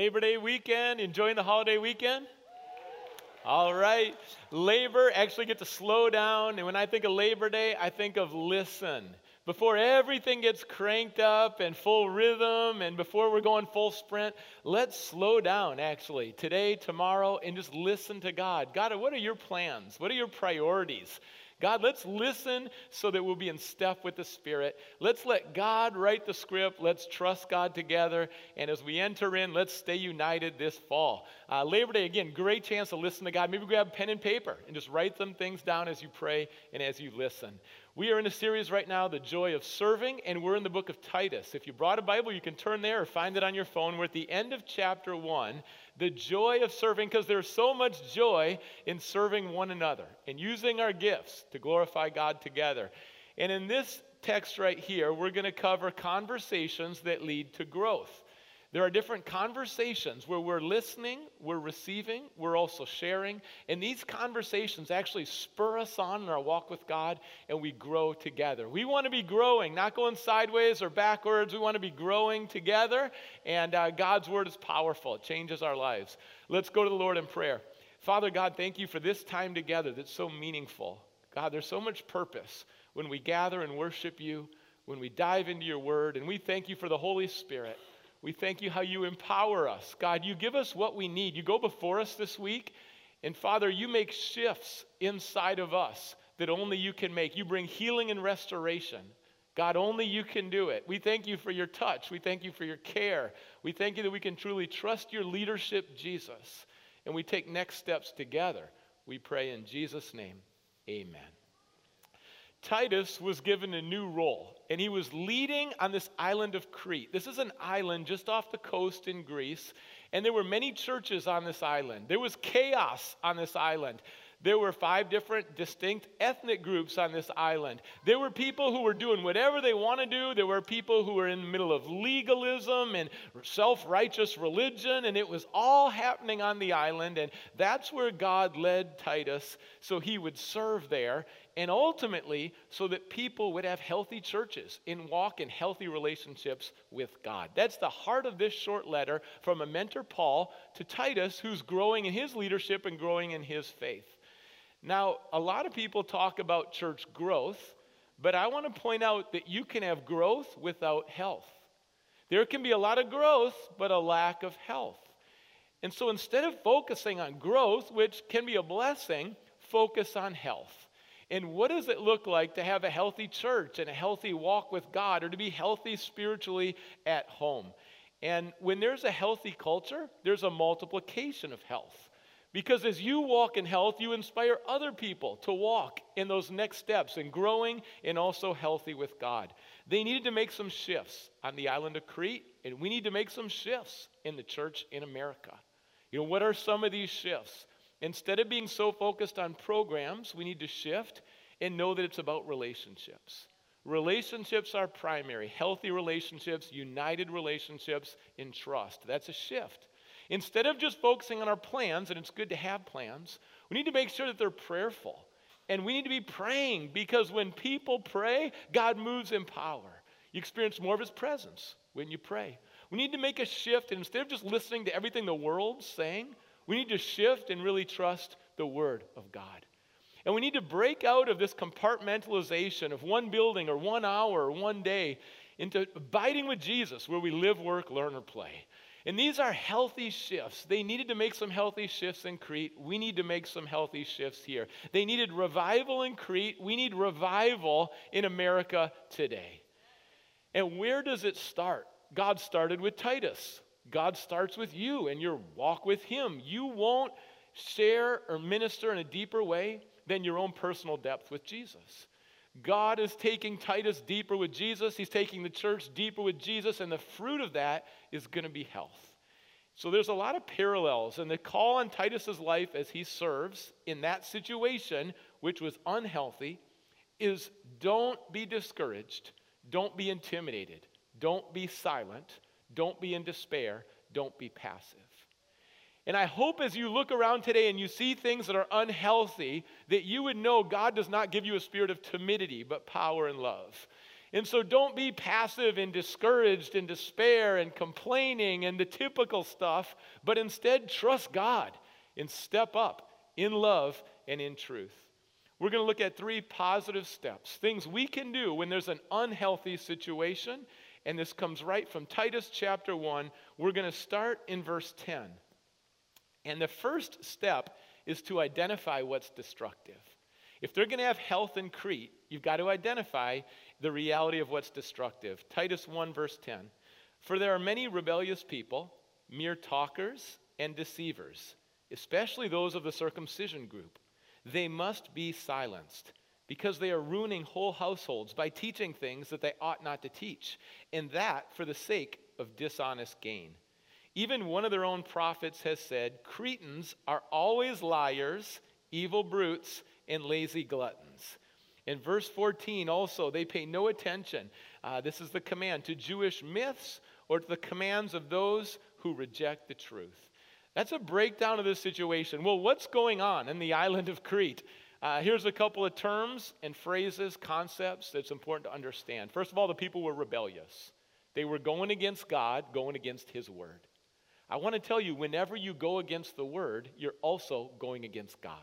Labor Day weekend, enjoying the holiday weekend? All right. Labor, actually get to slow down. And when I think of Labor Day, I think of listen. Before everything gets cranked up and full rhythm, and before we're going full sprint, let's slow down actually today, tomorrow, and just listen to God. God, what are your plans? What are your priorities? God, let's listen so that we'll be in step with the Spirit. Let's let God write the script. Let's trust God together. And as we enter in, let's stay united this fall. Uh, Labor Day, again, great chance to listen to God. Maybe grab pen and paper and just write some things down as you pray and as you listen. We are in a series right now, The Joy of Serving, and we're in the book of Titus. If you brought a Bible, you can turn there or find it on your phone. We're at the end of chapter one the joy of serving because there's so much joy in serving one another and using our gifts to glorify God together. And in this text right here, we're going to cover conversations that lead to growth. There are different conversations where we're listening, we're receiving, we're also sharing. And these conversations actually spur us on in our walk with God and we grow together. We want to be growing, not going sideways or backwards. We want to be growing together. And uh, God's word is powerful, it changes our lives. Let's go to the Lord in prayer. Father God, thank you for this time together that's so meaningful. God, there's so much purpose when we gather and worship you, when we dive into your word, and we thank you for the Holy Spirit. We thank you how you empower us. God, you give us what we need. You go before us this week, and Father, you make shifts inside of us that only you can make. You bring healing and restoration. God, only you can do it. We thank you for your touch. We thank you for your care. We thank you that we can truly trust your leadership, Jesus. And we take next steps together. We pray in Jesus' name. Amen. Titus was given a new role, and he was leading on this island of Crete. This is an island just off the coast in Greece, and there were many churches on this island. There was chaos on this island. There were five different distinct ethnic groups on this island. There were people who were doing whatever they want to do. There were people who were in the middle of legalism and self righteous religion, and it was all happening on the island. And that's where God led Titus so he would serve there and ultimately so that people would have healthy churches and walk in healthy relationships with God. That's the heart of this short letter from a mentor, Paul, to Titus, who's growing in his leadership and growing in his faith. Now, a lot of people talk about church growth, but I want to point out that you can have growth without health. There can be a lot of growth, but a lack of health. And so instead of focusing on growth, which can be a blessing, focus on health. And what does it look like to have a healthy church and a healthy walk with God or to be healthy spiritually at home? And when there's a healthy culture, there's a multiplication of health. Because as you walk in health, you inspire other people to walk in those next steps and growing and also healthy with God. They needed to make some shifts on the island of Crete, and we need to make some shifts in the church in America. You know, what are some of these shifts? Instead of being so focused on programs, we need to shift and know that it's about relationships. Relationships are primary, healthy relationships, united relationships in trust. That's a shift. Instead of just focusing on our plans, and it's good to have plans, we need to make sure that they're prayerful. And we need to be praying because when people pray, God moves in power. You experience more of His presence when you pray. We need to make a shift, and instead of just listening to everything the world's saying, we need to shift and really trust the Word of God. And we need to break out of this compartmentalization of one building or one hour or one day into abiding with Jesus, where we live, work, learn, or play. And these are healthy shifts. They needed to make some healthy shifts in Crete. We need to make some healthy shifts here. They needed revival in Crete. We need revival in America today. And where does it start? God started with Titus. God starts with you and your walk with Him. You won't share or minister in a deeper way than your own personal depth with Jesus. God is taking Titus deeper with Jesus. He's taking the church deeper with Jesus, and the fruit of that is going to be health. So there's a lot of parallels, and the call on Titus's life as he serves in that situation, which was unhealthy, is don't be discouraged, don't be intimidated, don't be silent, don't be in despair, don't be passive. And I hope as you look around today and you see things that are unhealthy, that you would know God does not give you a spirit of timidity, but power and love. And so don't be passive and discouraged and despair and complaining and the typical stuff, but instead trust God and step up in love and in truth. We're going to look at three positive steps, things we can do when there's an unhealthy situation. And this comes right from Titus chapter 1. We're going to start in verse 10. And the first step is to identify what's destructive. If they're going to have health in Crete, you've got to identify the reality of what's destructive. Titus 1, verse 10. For there are many rebellious people, mere talkers and deceivers, especially those of the circumcision group. They must be silenced because they are ruining whole households by teaching things that they ought not to teach, and that for the sake of dishonest gain. Even one of their own prophets has said, Cretans are always liars, evil brutes, and lazy gluttons. In verse 14, also, they pay no attention. Uh, this is the command to Jewish myths or to the commands of those who reject the truth. That's a breakdown of this situation. Well, what's going on in the island of Crete? Uh, here's a couple of terms and phrases, concepts that's important to understand. First of all, the people were rebellious, they were going against God, going against His word. I want to tell you, whenever you go against the word, you're also going against God.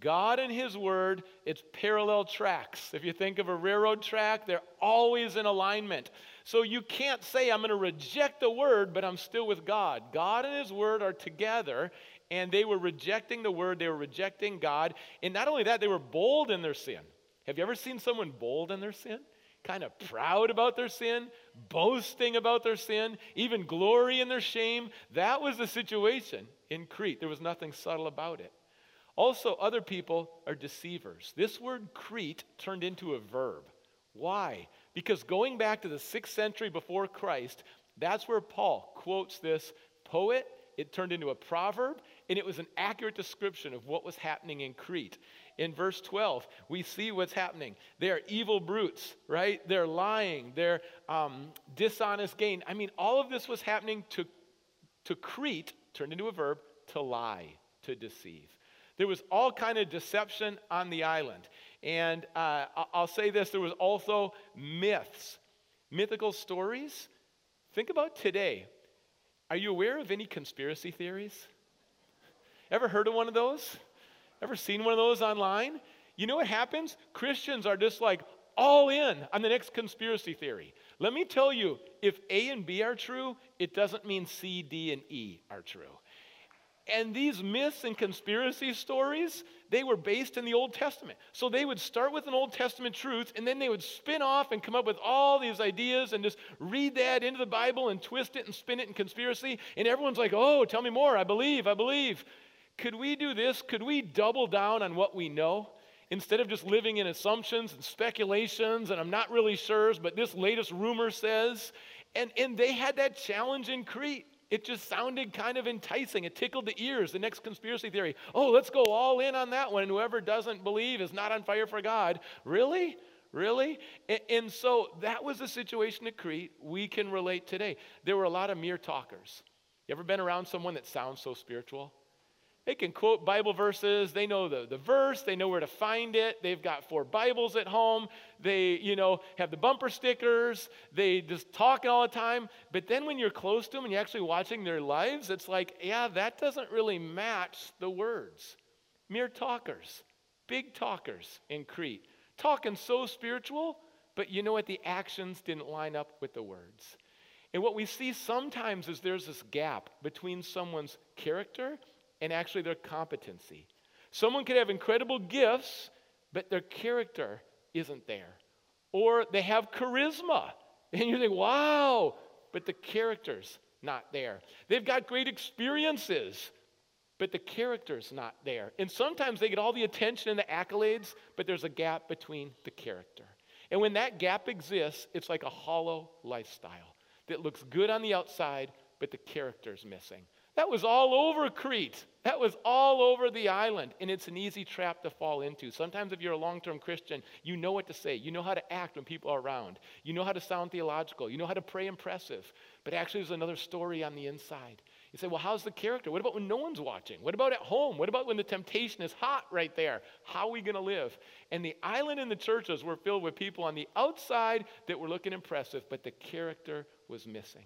God and His Word, it's parallel tracks. If you think of a railroad track, they're always in alignment. So you can't say, I'm going to reject the Word, but I'm still with God. God and His Word are together, and they were rejecting the Word, they were rejecting God. And not only that, they were bold in their sin. Have you ever seen someone bold in their sin? Kind of proud about their sin, boasting about their sin, even glory in their shame. That was the situation in Crete. There was nothing subtle about it. Also, other people are deceivers. This word Crete turned into a verb. Why? Because going back to the sixth century before Christ, that's where Paul quotes this poet. It turned into a proverb, and it was an accurate description of what was happening in Crete. In verse 12, we see what's happening. They're evil brutes, right? They're lying, they're um, dishonest gain. I mean, all of this was happening to, to Crete, turned into a verb, to lie, to deceive. There was all kind of deception on the island. And uh, I'll say this there was also myths, mythical stories. Think about today. Are you aware of any conspiracy theories? Ever heard of one of those? Ever seen one of those online? You know what happens? Christians are just like all in on the next conspiracy theory. Let me tell you, if A and B are true, it doesn't mean C, D, and E are true. And these myths and conspiracy stories, they were based in the Old Testament. So they would start with an Old Testament truth, and then they would spin off and come up with all these ideas and just read that into the Bible and twist it and spin it in conspiracy. And everyone's like, oh, tell me more. I believe, I believe. Could we do this? Could we double down on what we know? Instead of just living in assumptions and speculations, and I'm not really sure, but this latest rumor says. And, and they had that challenge in Crete. It just sounded kind of enticing. It tickled the ears. The next conspiracy theory. Oh, let's go all in on that one. And whoever doesn't believe is not on fire for God. Really? Really? And, and so that was the situation at Crete. We can relate today. There were a lot of mere talkers. You ever been around someone that sounds so spiritual? They can quote Bible verses. They know the, the verse. They know where to find it. They've got four Bibles at home. They, you know, have the bumper stickers. They just talk all the time. But then when you're close to them and you're actually watching their lives, it's like, yeah, that doesn't really match the words. Mere talkers, big talkers in Crete. Talking so spiritual, but you know what? The actions didn't line up with the words. And what we see sometimes is there's this gap between someone's character and actually their competency. Someone could have incredible gifts, but their character isn't there. Or they have charisma, and you think, wow, but the character's not there. They've got great experiences, but the character's not there. And sometimes they get all the attention and the accolades, but there's a gap between the character. And when that gap exists, it's like a hollow lifestyle that looks good on the outside, but the character's missing. That was all over Crete. That was all over the island. And it's an easy trap to fall into. Sometimes, if you're a long term Christian, you know what to say. You know how to act when people are around. You know how to sound theological. You know how to pray impressive. But actually, there's another story on the inside. You say, well, how's the character? What about when no one's watching? What about at home? What about when the temptation is hot right there? How are we going to live? And the island and the churches were filled with people on the outside that were looking impressive, but the character was missing.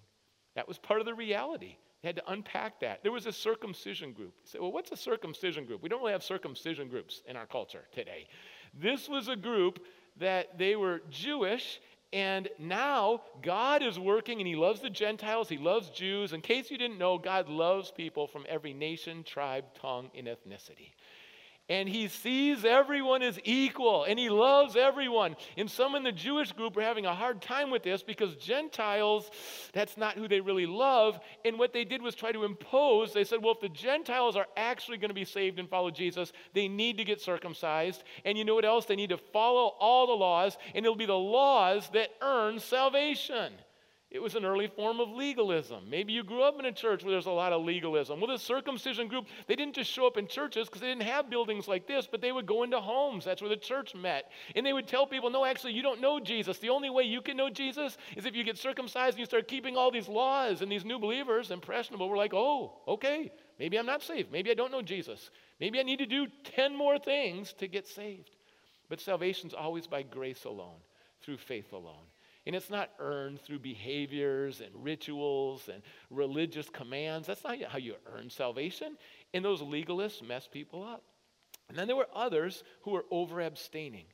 That was part of the reality. They had to unpack that. There was a circumcision group. You say, well, what's a circumcision group? We don't really have circumcision groups in our culture today. This was a group that they were Jewish and now God is working and He loves the Gentiles, He loves Jews. In case you didn't know, God loves people from every nation, tribe, tongue, and ethnicity and he sees everyone as equal and he loves everyone. And some in the Jewish group are having a hard time with this because Gentiles, that's not who they really love. And what they did was try to impose, they said, well, if the Gentiles are actually going to be saved and follow Jesus, they need to get circumcised. And you know what else? They need to follow all the laws, and it'll be the laws that earn salvation. It was an early form of legalism. Maybe you grew up in a church where there's a lot of legalism. Well, the circumcision group, they didn't just show up in churches because they didn't have buildings like this, but they would go into homes. That's where the church met. And they would tell people, no, actually, you don't know Jesus. The only way you can know Jesus is if you get circumcised and you start keeping all these laws. And these new believers, impressionable, were like, oh, okay, maybe I'm not saved. Maybe I don't know Jesus. Maybe I need to do 10 more things to get saved. But salvation's always by grace alone, through faith alone. And it's not earned through behaviors and rituals and religious commands. That's not how you earn salvation. And those legalists mess people up. And then there were others who were over abstaining.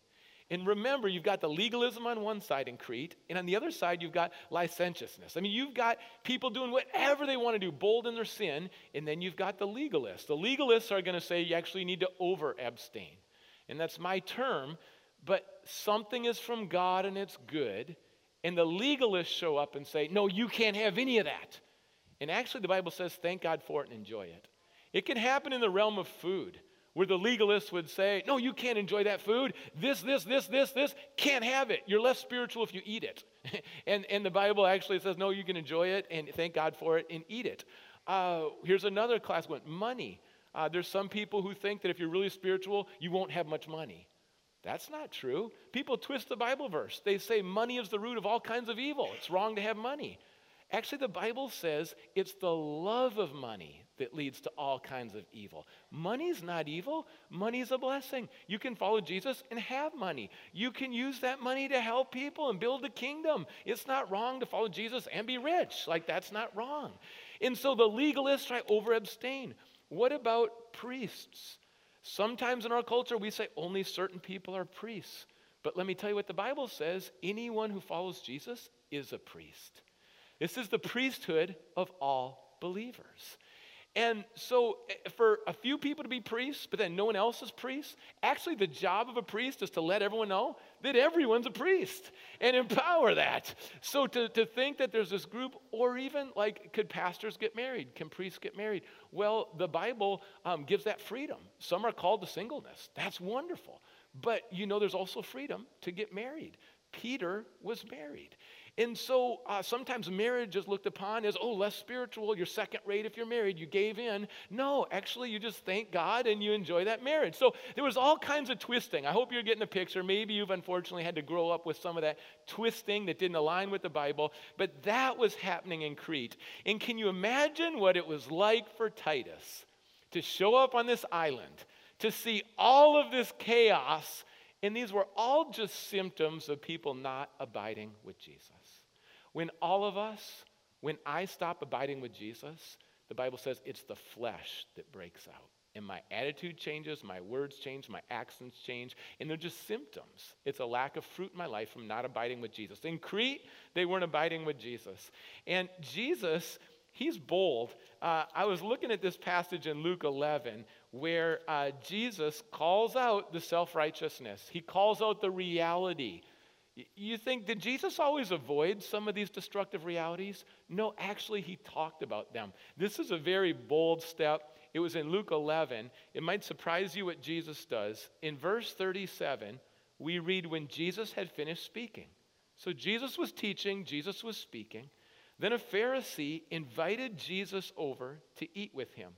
And remember, you've got the legalism on one side in Crete, and on the other side, you've got licentiousness. I mean, you've got people doing whatever they want to do, bold in their sin, and then you've got the legalists. The legalists are going to say you actually need to over abstain. And that's my term, but something is from God and it's good, and the legalists show up and say, No, you can't have any of that. And actually, the Bible says, Thank God for it and enjoy it. It can happen in the realm of food, where the legalists would say, No, you can't enjoy that food. This, this, this, this, this, can't have it. You're less spiritual if you eat it. and, and the Bible actually says, No, you can enjoy it and thank God for it and eat it. Uh, here's another class one money. Uh, there's some people who think that if you're really spiritual, you won't have much money. That's not true. People twist the Bible verse. They say money is the root of all kinds of evil. It's wrong to have money. Actually, the Bible says it's the love of money that leads to all kinds of evil. Money's not evil, money's a blessing. You can follow Jesus and have money. You can use that money to help people and build the kingdom. It's not wrong to follow Jesus and be rich. Like, that's not wrong. And so the legalists try over abstain. What about priests? Sometimes in our culture, we say only certain people are priests. But let me tell you what the Bible says anyone who follows Jesus is a priest. This is the priesthood of all believers. And so, eh, for a few people to be priests, but then no one else is priests, actually, the job of a priest is to let everyone know that everyone's a priest and empower that. So, to, to think that there's this group, or even like, could pastors get married? Can priests get married? Well, the Bible um, gives that freedom. Some are called to singleness. That's wonderful. But you know, there's also freedom to get married. Peter was married. And so uh, sometimes marriage is looked upon as, oh, less spiritual. You're second rate if you're married. You gave in. No, actually, you just thank God and you enjoy that marriage. So there was all kinds of twisting. I hope you're getting the picture. Maybe you've unfortunately had to grow up with some of that twisting that didn't align with the Bible, but that was happening in Crete. And can you imagine what it was like for Titus to show up on this island, to see all of this chaos? And these were all just symptoms of people not abiding with Jesus. When all of us, when I stop abiding with Jesus, the Bible says it's the flesh that breaks out. And my attitude changes, my words change, my actions change, and they're just symptoms. It's a lack of fruit in my life from not abiding with Jesus. In Crete, they weren't abiding with Jesus. And Jesus, he's bold. Uh, I was looking at this passage in Luke 11 where uh, Jesus calls out the self righteousness, he calls out the reality you think, did Jesus always avoid some of these destructive realities? No, actually, he talked about them. This is a very bold step. It was in Luke 11. It might surprise you what Jesus does. In verse 37, we read when Jesus had finished speaking. So Jesus was teaching, Jesus was speaking. Then a Pharisee invited Jesus over to eat with him.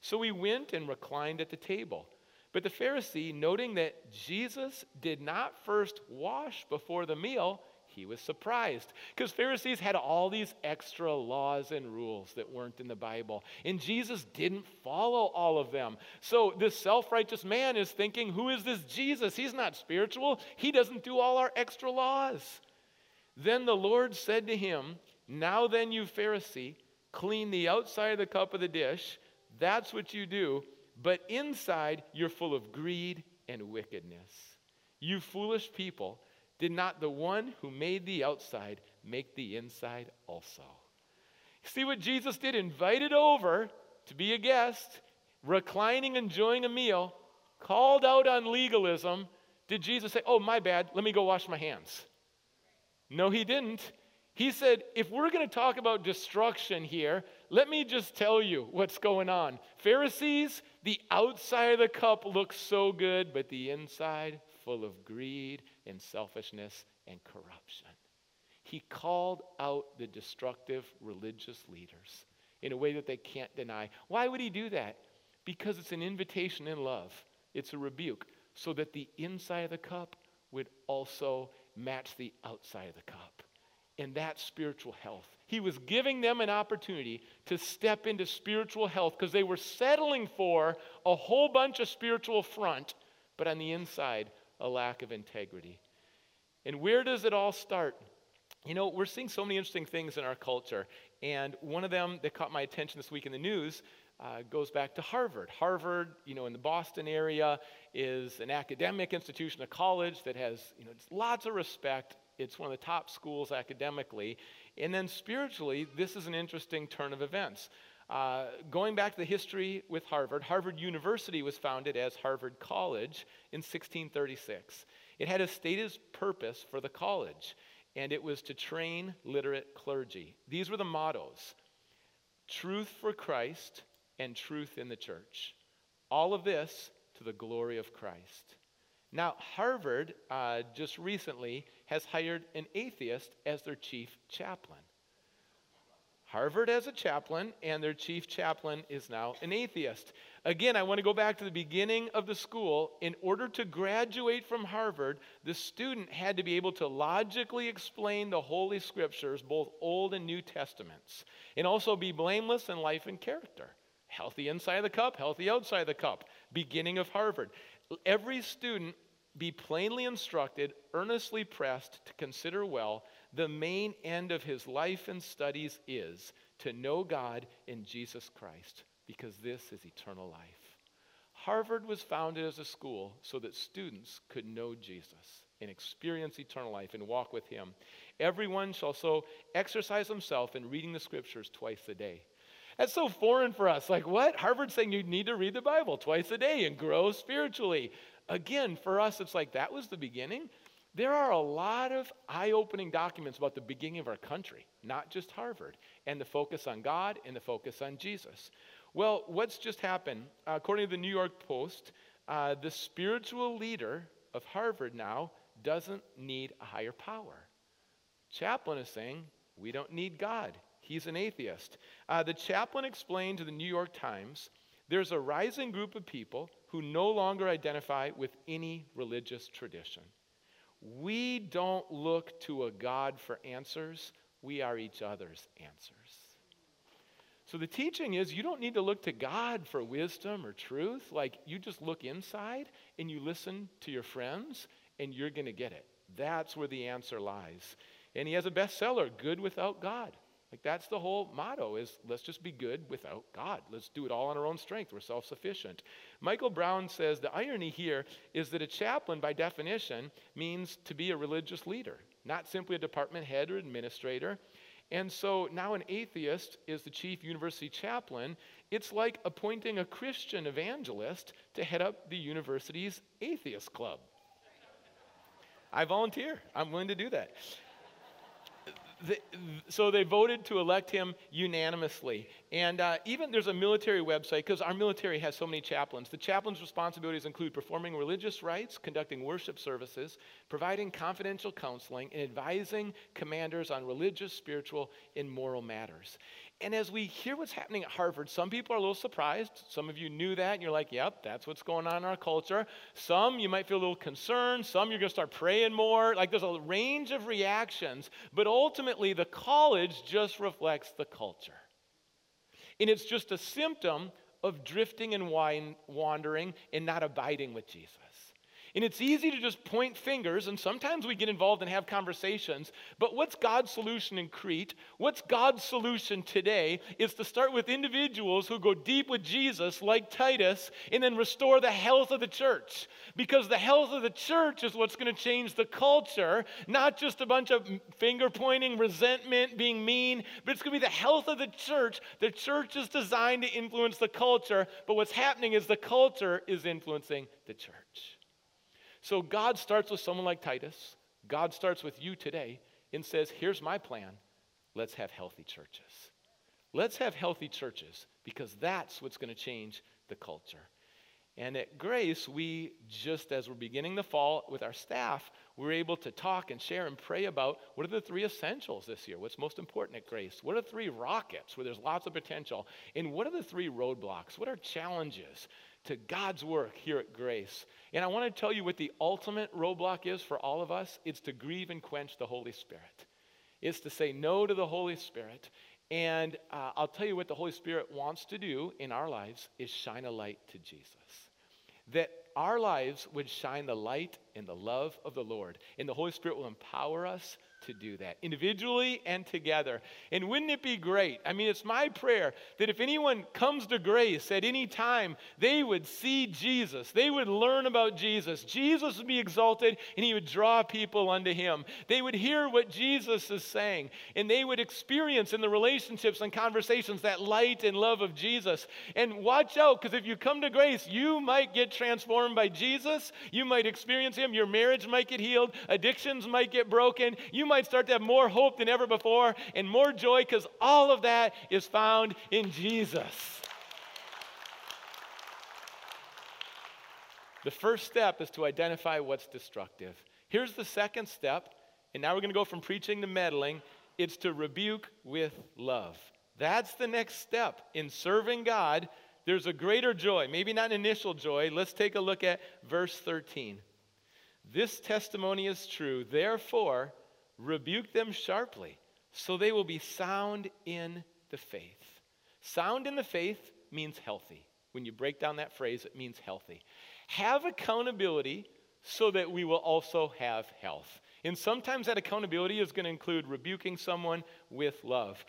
So he went and reclined at the table. But the Pharisee, noting that Jesus did not first wash before the meal, he was surprised because Pharisees had all these extra laws and rules that weren't in the Bible. And Jesus didn't follow all of them. So this self righteous man is thinking, Who is this Jesus? He's not spiritual. He doesn't do all our extra laws. Then the Lord said to him, Now then, you Pharisee, clean the outside of the cup of the dish. That's what you do. But inside, you're full of greed and wickedness. You foolish people. Did not the one who made the outside make the inside also? See what Jesus did? Invited over to be a guest, reclining, enjoying a meal, called out on legalism. Did Jesus say, Oh, my bad, let me go wash my hands? No, he didn't. He said, If we're going to talk about destruction here, let me just tell you what's going on. Pharisees, the outside of the cup looks so good, but the inside full of greed and selfishness and corruption. He called out the destructive religious leaders in a way that they can't deny. Why would he do that? Because it's an invitation in love, it's a rebuke, so that the inside of the cup would also match the outside of the cup. And that spiritual health. He was giving them an opportunity to step into spiritual health because they were settling for a whole bunch of spiritual front, but on the inside, a lack of integrity. And where does it all start? You know, we're seeing so many interesting things in our culture. And one of them that caught my attention this week in the news uh, goes back to Harvard. Harvard, you know, in the Boston area, is an academic institution, a college that has, you know, lots of respect. It's one of the top schools academically. And then spiritually, this is an interesting turn of events. Uh, going back to the history with Harvard, Harvard University was founded as Harvard College in 1636. It had a stated purpose for the college, and it was to train literate clergy. These were the mottos truth for Christ and truth in the church. All of this to the glory of Christ. Now, Harvard uh, just recently has hired an atheist as their chief chaplain. Harvard has a chaplain, and their chief chaplain is now an atheist. Again, I want to go back to the beginning of the school. In order to graduate from Harvard, the student had to be able to logically explain the Holy Scriptures, both Old and New Testaments, and also be blameless in life and character. Healthy inside the cup, healthy outside the cup. Beginning of Harvard. Every student be plainly instructed, earnestly pressed to consider well the main end of his life and studies is to know God in Jesus Christ, because this is eternal life. Harvard was founded as a school so that students could know Jesus and experience eternal life and walk with him. Everyone shall so exercise himself in reading the scriptures twice a day. That's so foreign for us. Like, what? Harvard's saying you need to read the Bible twice a day and grow spiritually. Again, for us, it's like that was the beginning. There are a lot of eye opening documents about the beginning of our country, not just Harvard, and the focus on God and the focus on Jesus. Well, what's just happened? Uh, according to the New York Post, uh, the spiritual leader of Harvard now doesn't need a higher power. Chaplain is saying, we don't need God. He's an atheist. Uh, the chaplain explained to the New York Times there's a rising group of people who no longer identify with any religious tradition. We don't look to a God for answers, we are each other's answers. So the teaching is you don't need to look to God for wisdom or truth. Like you just look inside and you listen to your friends and you're going to get it. That's where the answer lies. And he has a bestseller, Good Without God. Like that's the whole motto is let's just be good without God. Let's do it all on our own strength. We're self-sufficient. Michael Brown says the irony here is that a chaplain by definition means to be a religious leader, not simply a department head or administrator. And so now an atheist is the chief university chaplain. It's like appointing a Christian evangelist to head up the university's atheist club. I volunteer. I'm willing to do that the, so they voted to elect him unanimously. And uh, even there's a military website, because our military has so many chaplains. The chaplain's responsibilities include performing religious rites, conducting worship services, providing confidential counseling, and advising commanders on religious, spiritual, and moral matters. And as we hear what's happening at Harvard, some people are a little surprised. Some of you knew that, and you're like, yep, that's what's going on in our culture. Some, you might feel a little concerned. Some, you're going to start praying more. Like, there's a range of reactions. But ultimately, the college just reflects the culture. And it's just a symptom of drifting and wandering and not abiding with Jesus. And it's easy to just point fingers, and sometimes we get involved and have conversations. But what's God's solution in Crete? What's God's solution today is to start with individuals who go deep with Jesus, like Titus, and then restore the health of the church. Because the health of the church is what's going to change the culture, not just a bunch of finger pointing, resentment, being mean, but it's going to be the health of the church. The church is designed to influence the culture, but what's happening is the culture is influencing the church. So God starts with someone like Titus. God starts with you today and says, Here's my plan. Let's have healthy churches. Let's have healthy churches because that's what's going to change the culture. And at Grace, we just as we're beginning the fall with our staff, we're able to talk and share and pray about what are the three essentials this year? What's most important at Grace? What are three rockets where there's lots of potential? And what are the three roadblocks? What are challenges to God's work here at Grace? And I want to tell you what the ultimate roadblock is for all of us it's to grieve and quench the Holy Spirit. It's to say no to the Holy Spirit. And uh, I'll tell you what the Holy Spirit wants to do in our lives is shine a light to Jesus. That our lives would shine the light and the love of the Lord. And the Holy Spirit will empower us to do that, individually and together. And wouldn't it be great? I mean, it's my prayer that if anyone comes to grace at any time, they would see Jesus. They would learn about Jesus. Jesus would be exalted and he would draw people unto him. They would hear what Jesus is saying and they would experience in the relationships and conversations that light and love of Jesus. And watch out, because if you come to grace, you might get transformed by Jesus. You might experience him. Your marriage might get healed. Addictions might get broken. You might start to have more hope than ever before and more joy because all of that is found in Jesus. The first step is to identify what's destructive. Here's the second step, and now we're going to go from preaching to meddling. It's to rebuke with love. That's the next step in serving God. There's a greater joy, maybe not initial joy. Let's take a look at verse 13. This testimony is true. Therefore, rebuke them sharply, so they will be sound in the faith. Sound in the faith means healthy. When you break down that phrase, it means healthy. Have accountability so that we will also have health. And sometimes that accountability is going to include rebuking someone with love.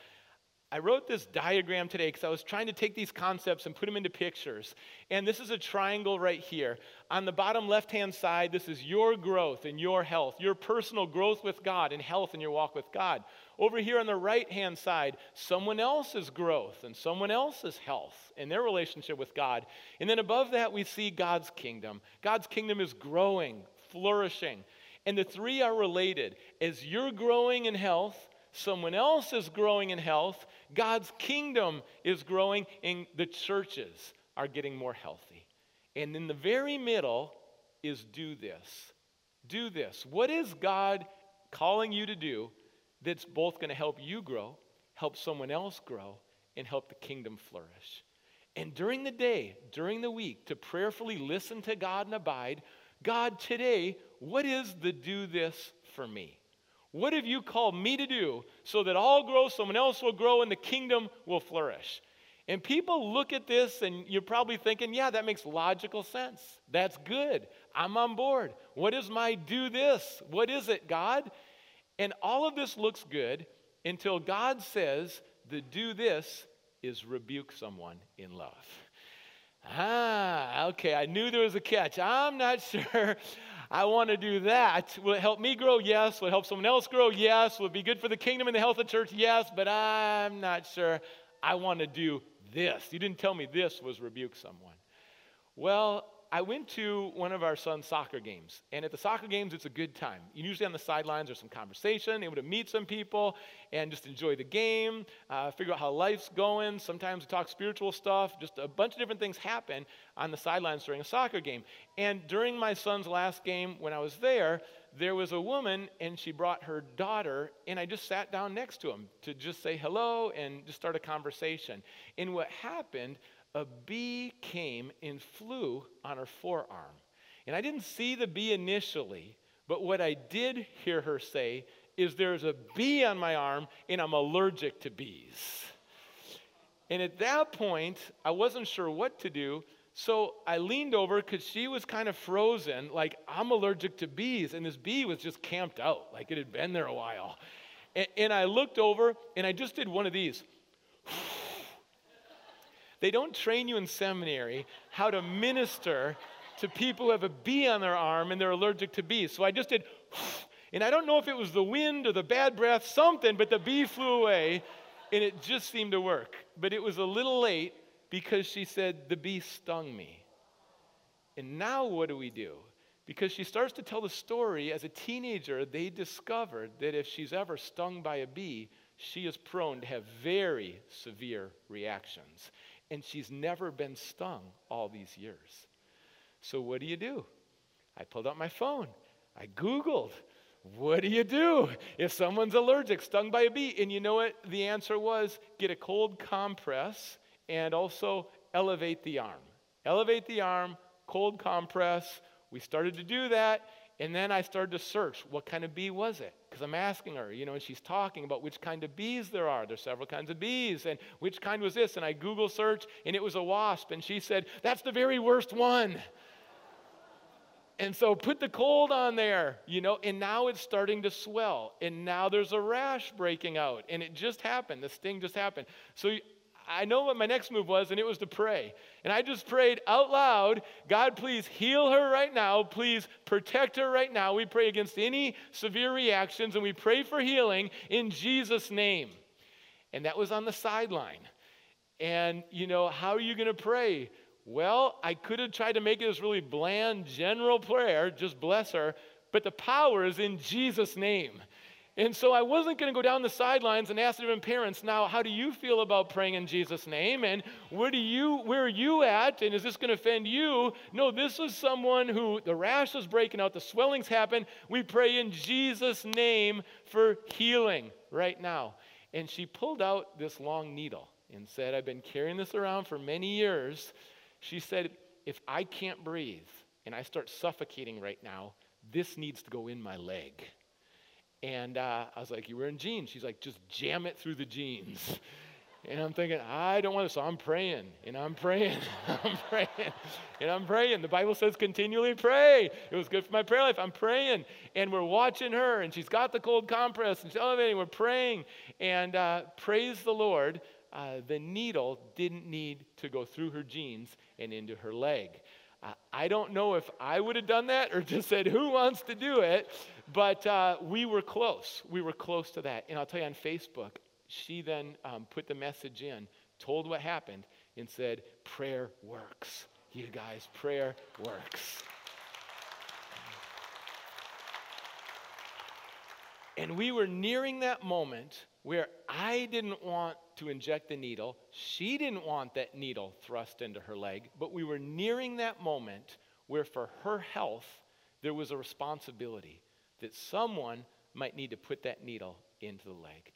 I wrote this diagram today because I was trying to take these concepts and put them into pictures. And this is a triangle right here. On the bottom left hand side, this is your growth and your health, your personal growth with God and health in your walk with God. Over here on the right hand side, someone else's growth and someone else's health in their relationship with God. And then above that, we see God's kingdom. God's kingdom is growing, flourishing. And the three are related. As you're growing in health, someone else is growing in health, God's kingdom is growing, and the churches are getting more healthy. And in the very middle is do this. Do this. What is God calling you to do that's both going to help you grow, help someone else grow, and help the kingdom flourish? And during the day, during the week, to prayerfully listen to God and abide, God, today, what is the do this for me? What have you called me to do so that I'll grow, someone else will grow, and the kingdom will flourish? And people look at this and you're probably thinking, yeah, that makes logical sense. That's good. I'm on board. What is my do this? What is it, God? And all of this looks good until God says the do this is rebuke someone in love. Ah, okay, I knew there was a catch. I'm not sure I want to do that. Will it help me grow? Yes. Will it help someone else grow? Yes. Will it be good for the kingdom and the health of the church? Yes. But I'm not sure. I want to do this. You didn't tell me this was rebuke someone. Well, I went to one of our son's soccer games, and at the soccer games, it's a good time. Usually on the sidelines, there's some conversation, able to meet some people, and just enjoy the game, uh, figure out how life's going. Sometimes we talk spiritual stuff. Just a bunch of different things happen on the sidelines during a soccer game. And during my son's last game, when I was there, there was a woman, and she brought her daughter, and I just sat down next to him to just say hello and just start a conversation. And what happened a bee came and flew on her forearm. And I didn't see the bee initially, but what I did hear her say is there's a bee on my arm and I'm allergic to bees. And at that point, I wasn't sure what to do. So I leaned over because she was kind of frozen, like, I'm allergic to bees. And this bee was just camped out, like it had been there a while. And, and I looked over and I just did one of these. They don't train you in seminary how to minister to people who have a bee on their arm and they're allergic to bees. So I just did, and I don't know if it was the wind or the bad breath, something, but the bee flew away and it just seemed to work. But it was a little late because she said, The bee stung me. And now what do we do? Because she starts to tell the story as a teenager, they discovered that if she's ever stung by a bee, she is prone to have very severe reactions and she's never been stung all these years. So, what do you do? I pulled out my phone. I Googled, what do you do if someone's allergic, stung by a bee? And you know what the answer was? Get a cold compress and also elevate the arm. Elevate the arm, cold compress. We started to do that, and then I started to search what kind of bee was it? Because I'm asking her, you know, and she's talking about which kind of bees there are. There's several kinds of bees, and which kind was this? And I Google search, and it was a wasp. And she said, That's the very worst one. And so put the cold on there, you know, and now it's starting to swell. And now there's a rash breaking out. And it just happened. The sting just happened. So I know what my next move was, and it was to pray. And I just prayed out loud God, please heal her right now. Please protect her right now. We pray against any severe reactions, and we pray for healing in Jesus' name. And that was on the sideline. And, you know, how are you going to pray? Well, I could have tried to make it this really bland, general prayer, just bless her, but the power is in Jesus' name. And so I wasn't going to go down the sidelines and ask different parents, now, how do you feel about praying in Jesus' name? And where do you, where are you at? And is this going to offend you? No, this is someone who the rash is breaking out, the swelling's happen. We pray in Jesus' name for healing right now. And she pulled out this long needle and said, I've been carrying this around for many years. She said, if I can't breathe and I start suffocating right now, this needs to go in my leg. And uh, I was like, You wearing jeans? She's like, Just jam it through the jeans. And I'm thinking, I don't want to. So I'm praying, and I'm praying, I'm praying, and I'm praying. The Bible says continually pray. It was good for my prayer life. I'm praying, and we're watching her, and she's got the cold compress, and she's elevating. We're praying, and uh, praise the Lord. Uh, the needle didn't need to go through her jeans and into her leg. Uh, I don't know if I would have done that or just said, Who wants to do it? But uh, we were close. We were close to that. And I'll tell you on Facebook, she then um, put the message in, told what happened, and said, Prayer works. You guys, prayer works. And we were nearing that moment where I didn't want to inject the needle. She didn't want that needle thrust into her leg, but we were nearing that moment where, for her health, there was a responsibility that someone might need to put that needle into the leg.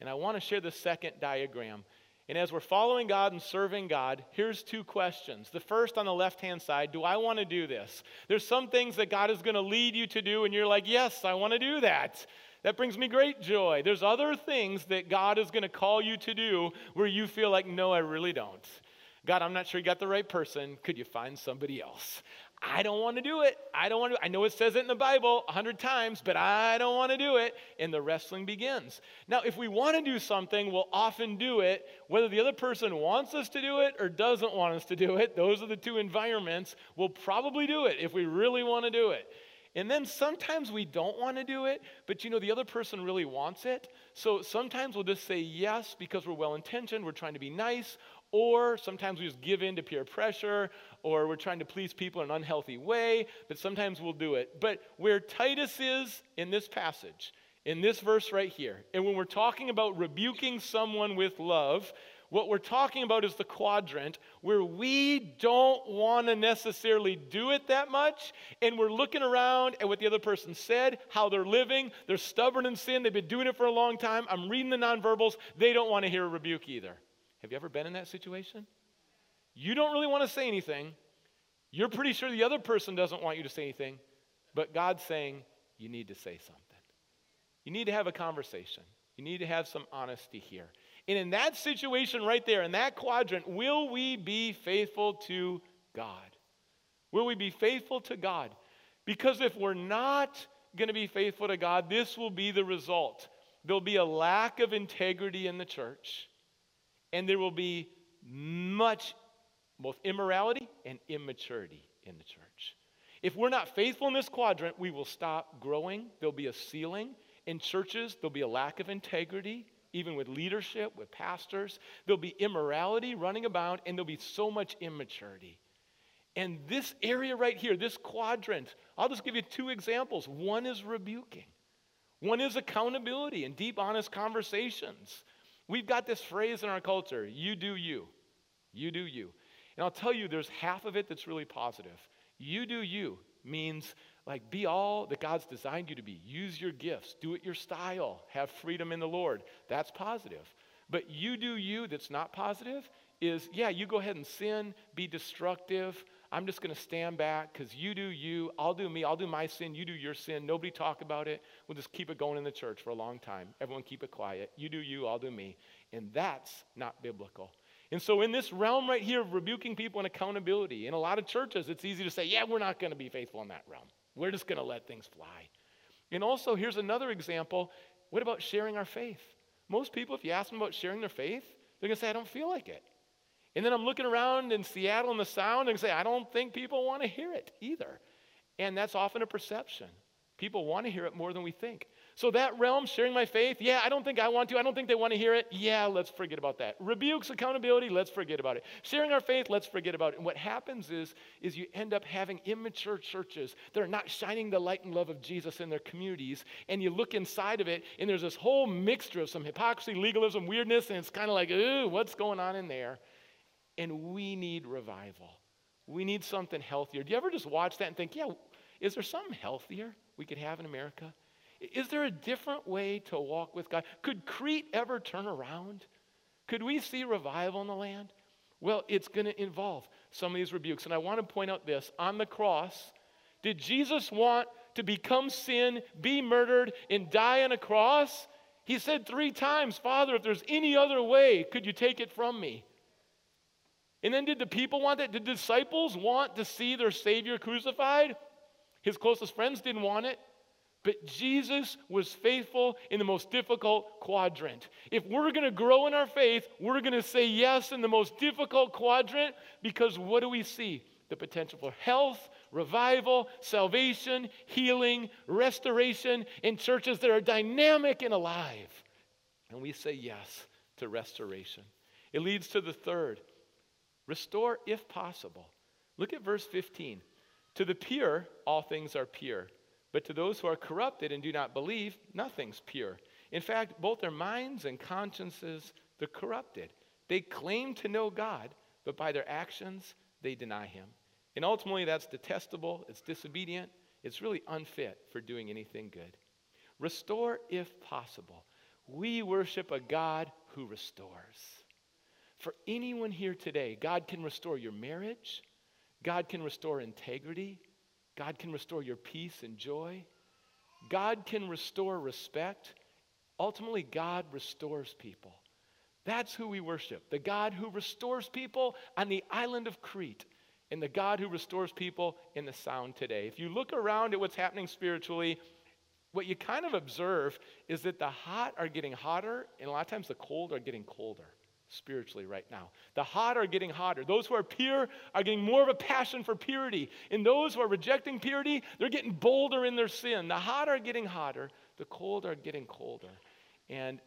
And I want to share the second diagram. And as we're following God and serving God, here's two questions. The first on the left hand side do I want to do this? There's some things that God is going to lead you to do, and you're like, yes, I want to do that. That brings me great joy. There's other things that God is going to call you to do where you feel like, no, I really don't. God, I'm not sure you got the right person. Could you find somebody else? I don't want to do it. I don't want to. I know it says it in the Bible a hundred times, but I don't want to do it. And the wrestling begins. Now, if we want to do something, we'll often do it, whether the other person wants us to do it or doesn't want us to do it. Those are the two environments. We'll probably do it if we really want to do it. And then sometimes we don't want to do it, but you know, the other person really wants it. So sometimes we'll just say yes because we're well intentioned, we're trying to be nice, Or sometimes we just give in to peer pressure, or we're trying to please people in an unhealthy way, but sometimes we'll do it. But where Titus is in this passage, in this verse right here, and when we're talking about rebuking someone with love, what we're talking about is the quadrant where we don't want to necessarily do it that much, and we're looking around at what the other person said, how they're living, they're stubborn in sin, they've been doing it for a long time. I'm reading the nonverbals, they don't want to hear a rebuke either. Have you ever been in that situation? You don't really want to say anything. You're pretty sure the other person doesn't want you to say anything, but God's saying you need to say something. You need to have a conversation. You need to have some honesty here. And in that situation right there, in that quadrant, will we be faithful to God? Will we be faithful to God? Because if we're not going to be faithful to God, this will be the result. There'll be a lack of integrity in the church, and there will be much both immorality and immaturity in the church. If we're not faithful in this quadrant, we will stop growing. There'll be a ceiling. In churches, there'll be a lack of integrity even with leadership, with pastors. There'll be immorality running about, and there'll be so much immaturity. And this area right here, this quadrant, I'll just give you two examples. One is rebuking, one is accountability and deep, honest conversations. We've got this phrase in our culture you do you. You do you. And I'll tell you, there's half of it that's really positive. You do you means like, be all that God's designed you to be. Use your gifts, do it your style, have freedom in the Lord. That's positive. But you do you that's not positive is, yeah, you go ahead and sin, be destructive. I'm just going to stand back because you do you, I'll do me, I'll do my sin, you do your sin. Nobody talk about it. We'll just keep it going in the church for a long time. Everyone keep it quiet. You do you, I'll do me. And that's not biblical. And so, in this realm right here of rebuking people and accountability, in a lot of churches, it's easy to say, yeah, we're not going to be faithful in that realm. We're just going to let things fly. And also, here's another example. What about sharing our faith? Most people, if you ask them about sharing their faith, they're going to say, I don't feel like it. And then I'm looking around in Seattle and the Sound and say, I don't think people want to hear it either. And that's often a perception. People want to hear it more than we think. So, that realm, sharing my faith, yeah, I don't think I want to. I don't think they want to hear it. Yeah, let's forget about that. Rebukes, accountability, let's forget about it. Sharing our faith, let's forget about it. And what happens is, is you end up having immature churches that are not shining the light and love of Jesus in their communities. And you look inside of it, and there's this whole mixture of some hypocrisy, legalism, weirdness, and it's kind of like, ooh, what's going on in there? And we need revival. We need something healthier. Do you ever just watch that and think, yeah, is there something healthier we could have in America? Is there a different way to walk with God? Could Crete ever turn around? Could we see revival in the land? Well, it's going to involve some of these rebukes. And I want to point out this on the cross, did Jesus want to become sin, be murdered, and die on a cross? He said three times, Father, if there's any other way, could you take it from me? And then did the people want that? Did disciples want to see their Savior crucified? His closest friends didn't want it. But Jesus was faithful in the most difficult quadrant. If we're going to grow in our faith, we're going to say yes in the most difficult quadrant because what do we see? The potential for health, revival, salvation, healing, restoration in churches that are dynamic and alive. And we say yes to restoration. It leads to the third restore if possible. Look at verse 15. To the pure, all things are pure but to those who are corrupted and do not believe, nothing's pure. In fact, both their minds and consciences, they're corrupted. They claim to know God, but by their actions, they deny Him. And ultimately, that's detestable, it's disobedient, it's really unfit for doing anything good. Restore if possible. We worship a God who restores. For anyone here today, God can restore your marriage, God can restore integrity, God can restore your peace and joy. God can restore respect. Ultimately, God restores people. That's who we worship the God who restores people on the island of Crete and the God who restores people in the sound today. If you look around at what's happening spiritually, what you kind of observe is that the hot are getting hotter, and a lot of times the cold are getting colder spiritually right now. The hot are getting hotter. Those who are pure are getting more of a passion for purity. And those who are rejecting purity, they're getting bolder in their sin. The hot are getting hotter, the cold are getting colder. And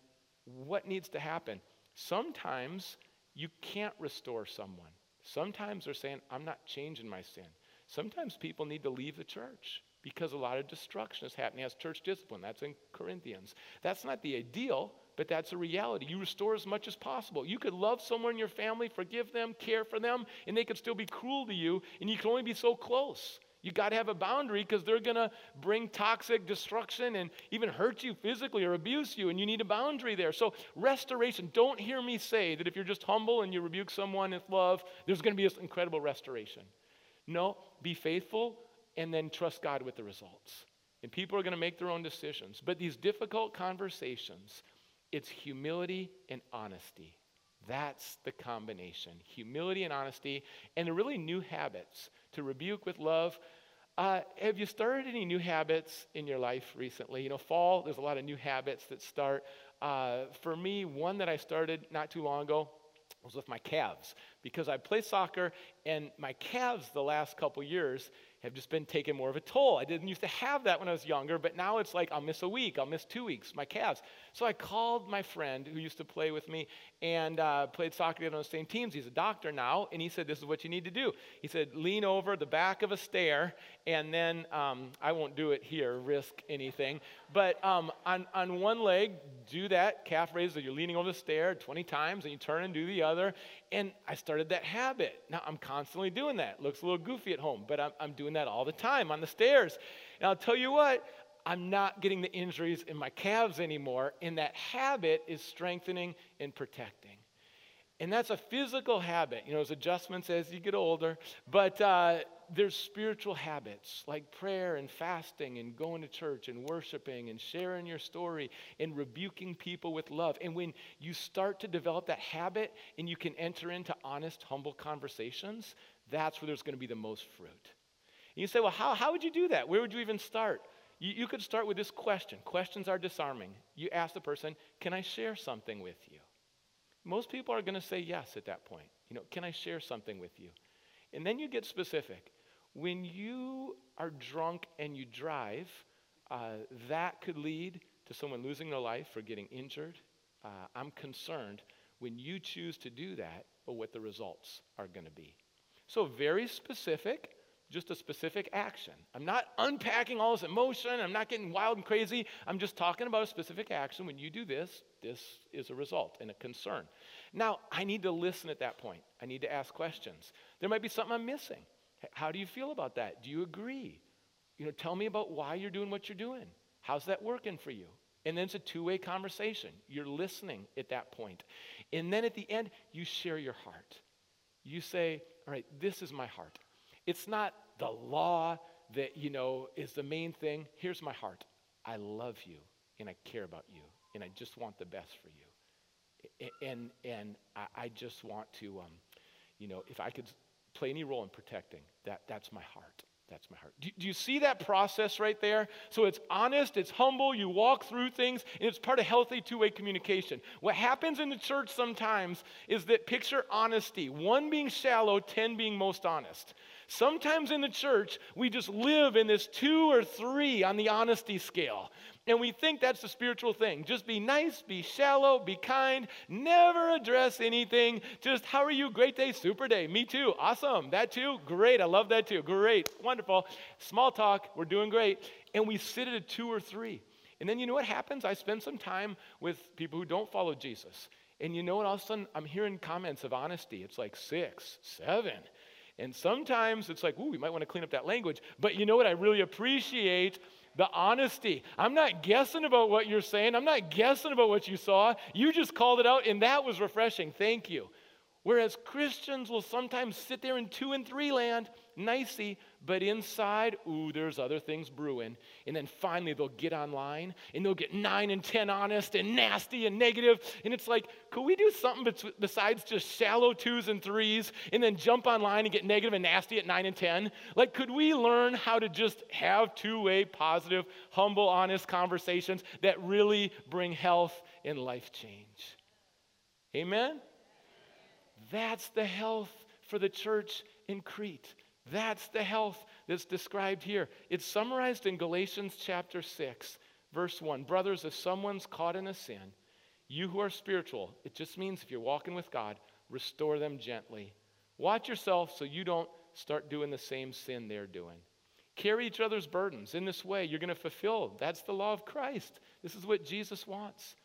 what needs to happen? Sometimes You can't restore someone. Sometimes they're saying, I'm not changing my sin. Sometimes people need to leave the church because a lot of destruction is happening as church discipline. That's in Corinthians. That's not the ideal, but that's a reality. You restore as much as possible. You could love someone in your family, forgive them, care for them, and they could still be cruel to you, and you can only be so close. You got to have a boundary because they're going to bring toxic destruction and even hurt you physically or abuse you, and you need a boundary there. So, restoration. Don't hear me say that if you're just humble and you rebuke someone with love, there's going to be this incredible restoration. No, be faithful and then trust God with the results. And people are going to make their own decisions. But these difficult conversations, it's humility and honesty. That's the combination humility and honesty, and really new habits to rebuke with love. Uh, have you started any new habits in your life recently? You know, fall, there's a lot of new habits that start. Uh, for me, one that I started not too long ago was with my calves because I play soccer, and my calves the last couple years have just been taking more of a toll. I didn't used to have that when I was younger, but now it's like I'll miss a week, I'll miss two weeks, my calves. So I called my friend who used to play with me and uh, played soccer on the same teams. He's a doctor now, and he said, This is what you need to do. He said, Lean over the back of a stair, and then um, I won't do it here, risk anything. But um, on, on one leg, do that calf raise, you're leaning over the stair 20 times, and you turn and do the other. And I started that habit. Now I'm constantly doing that. Looks a little goofy at home, but I'm, I'm doing that all the time on the stairs. And I'll tell you what, I'm not getting the injuries in my calves anymore, and that habit is strengthening and protecting. And that's a physical habit, you know, as adjustments as you get older. But uh, there's spiritual habits like prayer and fasting and going to church and worshiping and sharing your story and rebuking people with love. And when you start to develop that habit and you can enter into honest, humble conversations, that's where there's going to be the most fruit. You say, well, how, how would you do that? Where would you even start? You, you could start with this question. Questions are disarming. You ask the person, can I share something with you? Most people are going to say yes at that point. You know, can I share something with you? And then you get specific. When you are drunk and you drive, uh, that could lead to someone losing their life or getting injured. Uh, I'm concerned when you choose to do that, or what the results are going to be. So, very specific, just a specific action. I'm not unpacking all this emotion. I'm not getting wild and crazy. I'm just talking about a specific action. When you do this, this is a result and a concern. Now, I need to listen at that point. I need to ask questions. There might be something I'm missing. How do you feel about that? Do you agree? You know, tell me about why you're doing what you're doing. How's that working for you? And then it's a two way conversation. You're listening at that point. And then at the end, you share your heart. You say, All right, this is my heart. It's not the law that, you know, is the main thing. Here's my heart. I love you and I care about you and I just want the best for you. And, and I just want to, um, you know, if I could play any role in protecting, that, that's my heart. That's my heart. Do, do, you see that process right there? So it's honest, it's humble, you walk through things, and it's part of healthy two way communication. What happens in the church sometimes is that picture honesty one being shallow, 10 being most honest. Sometimes in the church, we just live in this two or three on the honesty scale. And we think that's the spiritual thing. Just be nice, be shallow, be kind, never address anything. Just, how are you? Great day, super day. Me too. Awesome. That too? Great. I love that too. Great. Wonderful. Small talk. We're doing great. And we sit at a two or three. And then you know what happens? I spend some time with people who don't follow Jesus. And you know what? All of a sudden, I'm hearing comments of honesty. It's like six, seven. And sometimes it's like, ooh, we might want to clean up that language. But you know what I really appreciate? The honesty. I'm not guessing about what you're saying. I'm not guessing about what you saw. You just called it out, and that was refreshing. Thank you. Whereas Christians will sometimes sit there in two and three land, nicey, but inside, ooh, there's other things brewing. And then finally they'll get online and they'll get nine and 10 honest and nasty and negative. And it's like, could we do something besides just shallow twos and threes and then jump online and get negative and nasty at nine and 10? Like, could we learn how to just have two way, positive, humble, honest conversations that really bring health and life change? Amen? That's the health for the church in Crete. That's the health that's described here. It's summarized in Galatians chapter 6, verse 1. Brothers, if someone's caught in a sin, you who are spiritual, it just means if you're walking with God, restore them gently. Watch yourself so you don't start doing the same sin they're doing. Carry each other's burdens. In this way, you're going to fulfill. That's the law of Christ. This is what Jesus wants.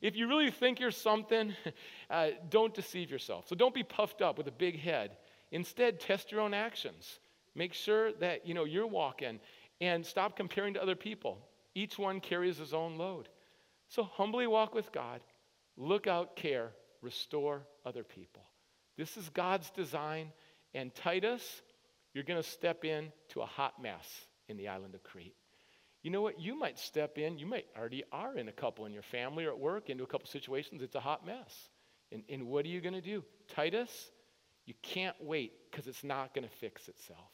If you really think you're something, uh, don't deceive yourself. So don't be puffed up with a big head. Instead, test your own actions. Make sure that you know you're walking and stop comparing to other people. Each one carries his own load. So humbly walk with God. Look out, care, restore other people. This is God's design. And Titus, you're going to step in to a hot mess in the island of Crete. You know what? You might step in, you might already are in a couple in your family or at work, into a couple situations, it's a hot mess. And, and what are you going to do? Titus, you can't wait because it's not going to fix itself.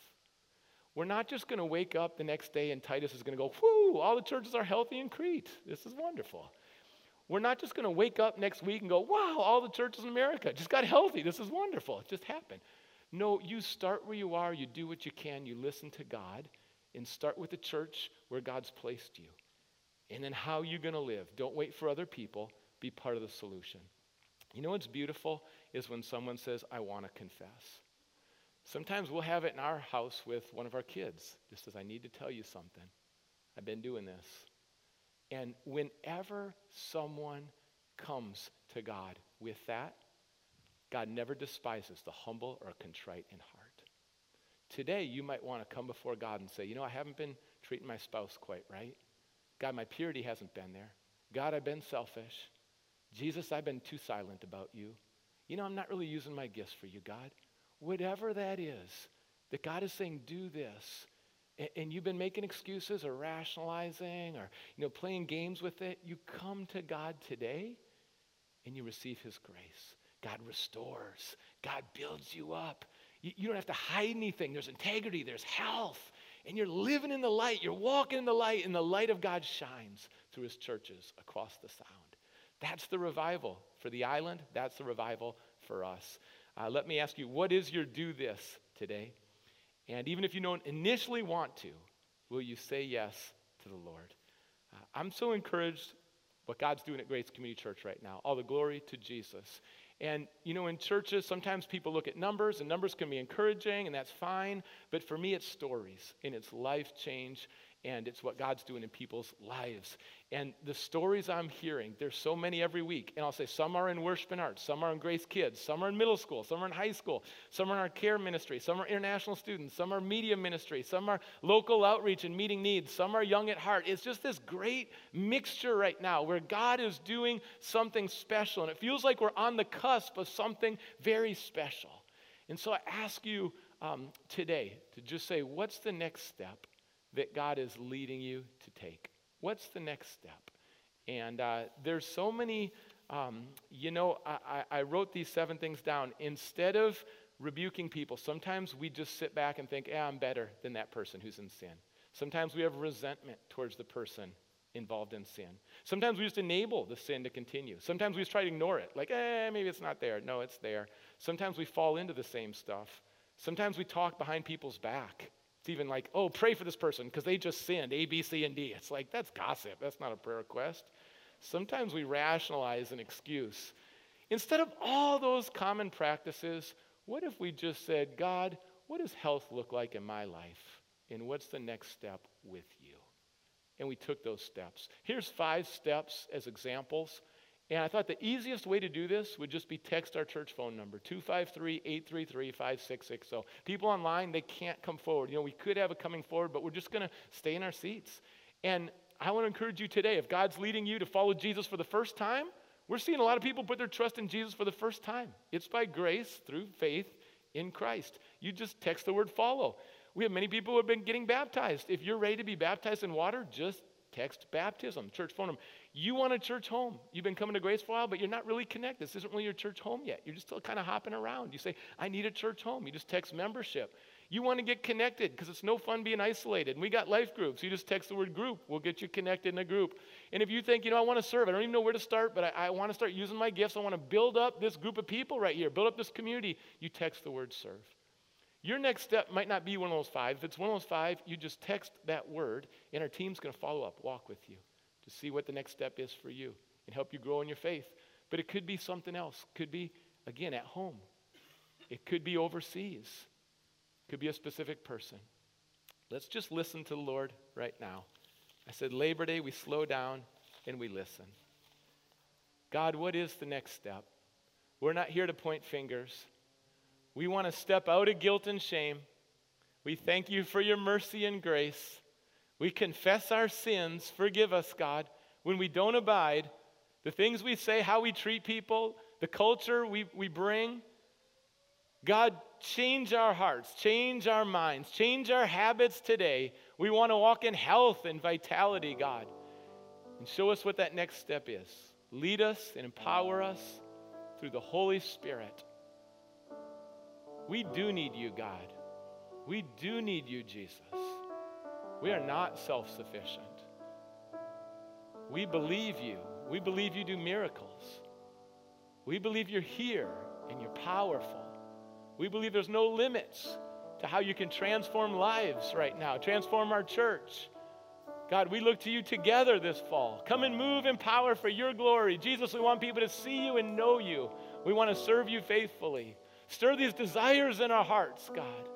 We're not just going to wake up the next day and Titus is going to go, whoo, all the churches are healthy in Crete. This is wonderful. We're not just going to wake up next week and go, wow, all the churches in America just got healthy. This is wonderful. It just happened. No, you start where you are, you do what you can, you listen to God, and start with the church where God's placed you. And then how are you're going to live. Don't wait for other people, be part of the solution. You know what's beautiful is when someone says, I want to confess. Sometimes we'll have it in our house with one of our kids, just as I need to tell you something. I've been doing this. And whenever someone comes to God with that, God never despises the humble or contrite in heart. Today, you might want to come before God and say, You know, I haven't been treating my spouse quite right. God, my purity hasn't been there. God, I've been selfish. Jesus, I've been too silent about you. You know, I'm not really using my gifts for you, God. Whatever that is, that God is saying, do this, and, and you've been making excuses or rationalizing or you know playing games with it, you come to God today and you receive his grace. God restores. God builds you up. You, you don't have to hide anything. There's integrity, there's health. And you're living in the light. You're walking in the light, and the light of God shines through his churches across the sound. That's the revival for the island. That's the revival for us. Uh, let me ask you, what is your do this today? And even if you don't initially want to, will you say yes to the Lord? Uh, I'm so encouraged what God's doing at Grace Community Church right now. All the glory to Jesus. And, you know, in churches, sometimes people look at numbers, and numbers can be encouraging, and that's fine. But for me, it's stories, and it's life change, and it's what God's doing in people's lives. And the stories I'm hearing, there's so many every week. And I'll say some are in worship and arts, some are in Grace Kids, some are in middle school, some are in high school, some are in our care ministry, some are international students, some are media ministry, some are local outreach and meeting needs, some are young at heart. It's just this great mixture right now where God is doing something special. And it feels like we're on the cusp of something very special. And so I ask you um, today to just say, what's the next step? That God is leading you to take? What's the next step? And uh, there's so many, um, you know, I, I wrote these seven things down. Instead of rebuking people, sometimes we just sit back and think, yeah, I'm better than that person who's in sin. Sometimes we have resentment towards the person involved in sin. Sometimes we just enable the sin to continue. Sometimes we just try to ignore it, like, eh, maybe it's not there. No, it's there. Sometimes we fall into the same stuff. Sometimes we talk behind people's back. It's even like, oh, pray for this person because they just sinned A, B, C, and D. It's like, that's gossip. That's not a prayer request. Sometimes we rationalize an excuse. Instead of all those common practices, what if we just said, God, what does health look like in my life? And what's the next step with you? And we took those steps. Here's five steps as examples and I thought the easiest way to do this would just be text our church phone number, 253 833 5660. People online, they can't come forward. You know, we could have a coming forward, but we're just going to stay in our seats. And I want to encourage you today if God's leading you to follow Jesus for the first time, we're seeing a lot of people put their trust in Jesus for the first time. It's by grace through faith in Christ. You just text the word follow. We have many people who have been getting baptized. If you're ready to be baptized in water, just text baptism, church phone. You want a church home. You've been coming to Grace for a while, but you're not really connected. This isn't really your church home yet. You're just still kind of hopping around. You say, I need a church home. You just text membership. You want to get connected because it's no fun being isolated. And we got life groups. You just text the word group. We'll get you connected in a group. And if you think, you know, I want to serve, I don't even know where to start, but I, I want to start using my gifts. I want to build up this group of people right here, build up this community. You text the word serve. Your next step might not be one of those five. If it's one of those five, you just text that word, and our team's going to follow up, walk with you to see what the next step is for you and help you grow in your faith. But it could be something else. Could be again, at home. It could be overseas, could be a specific person. Let's just listen to the Lord right now. I said, Labor Day, we slow down and we listen. God, what is the next step? We're not here to point fingers. We want to step out of guilt and shame. We thank you for your mercy and grace. We confess our sins. Forgive us, God, when we don't abide. The things we say, how we treat people, the culture we, we bring. God, change our hearts, change our minds, change our habits today. We want to walk in health and vitality, God. And show us what that next step is. Lead us and empower us through the Holy Spirit. We do need you, God. We do need you, Jesus. We are not self sufficient. We believe you. We believe you do miracles. We believe you're here and you're powerful. We believe there's no limits to how you can transform lives right now, transform our church. God, we look to you together this fall. Come and move in power for your glory. Jesus, we want people to see you and know you. We want to serve you faithfully. Stir these desires in our hearts, God.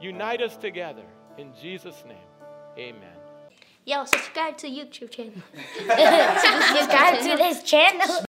Unite us together. In Jesus' name, amen. Yo, subscribe to YouTube channel. subscribe to this channel.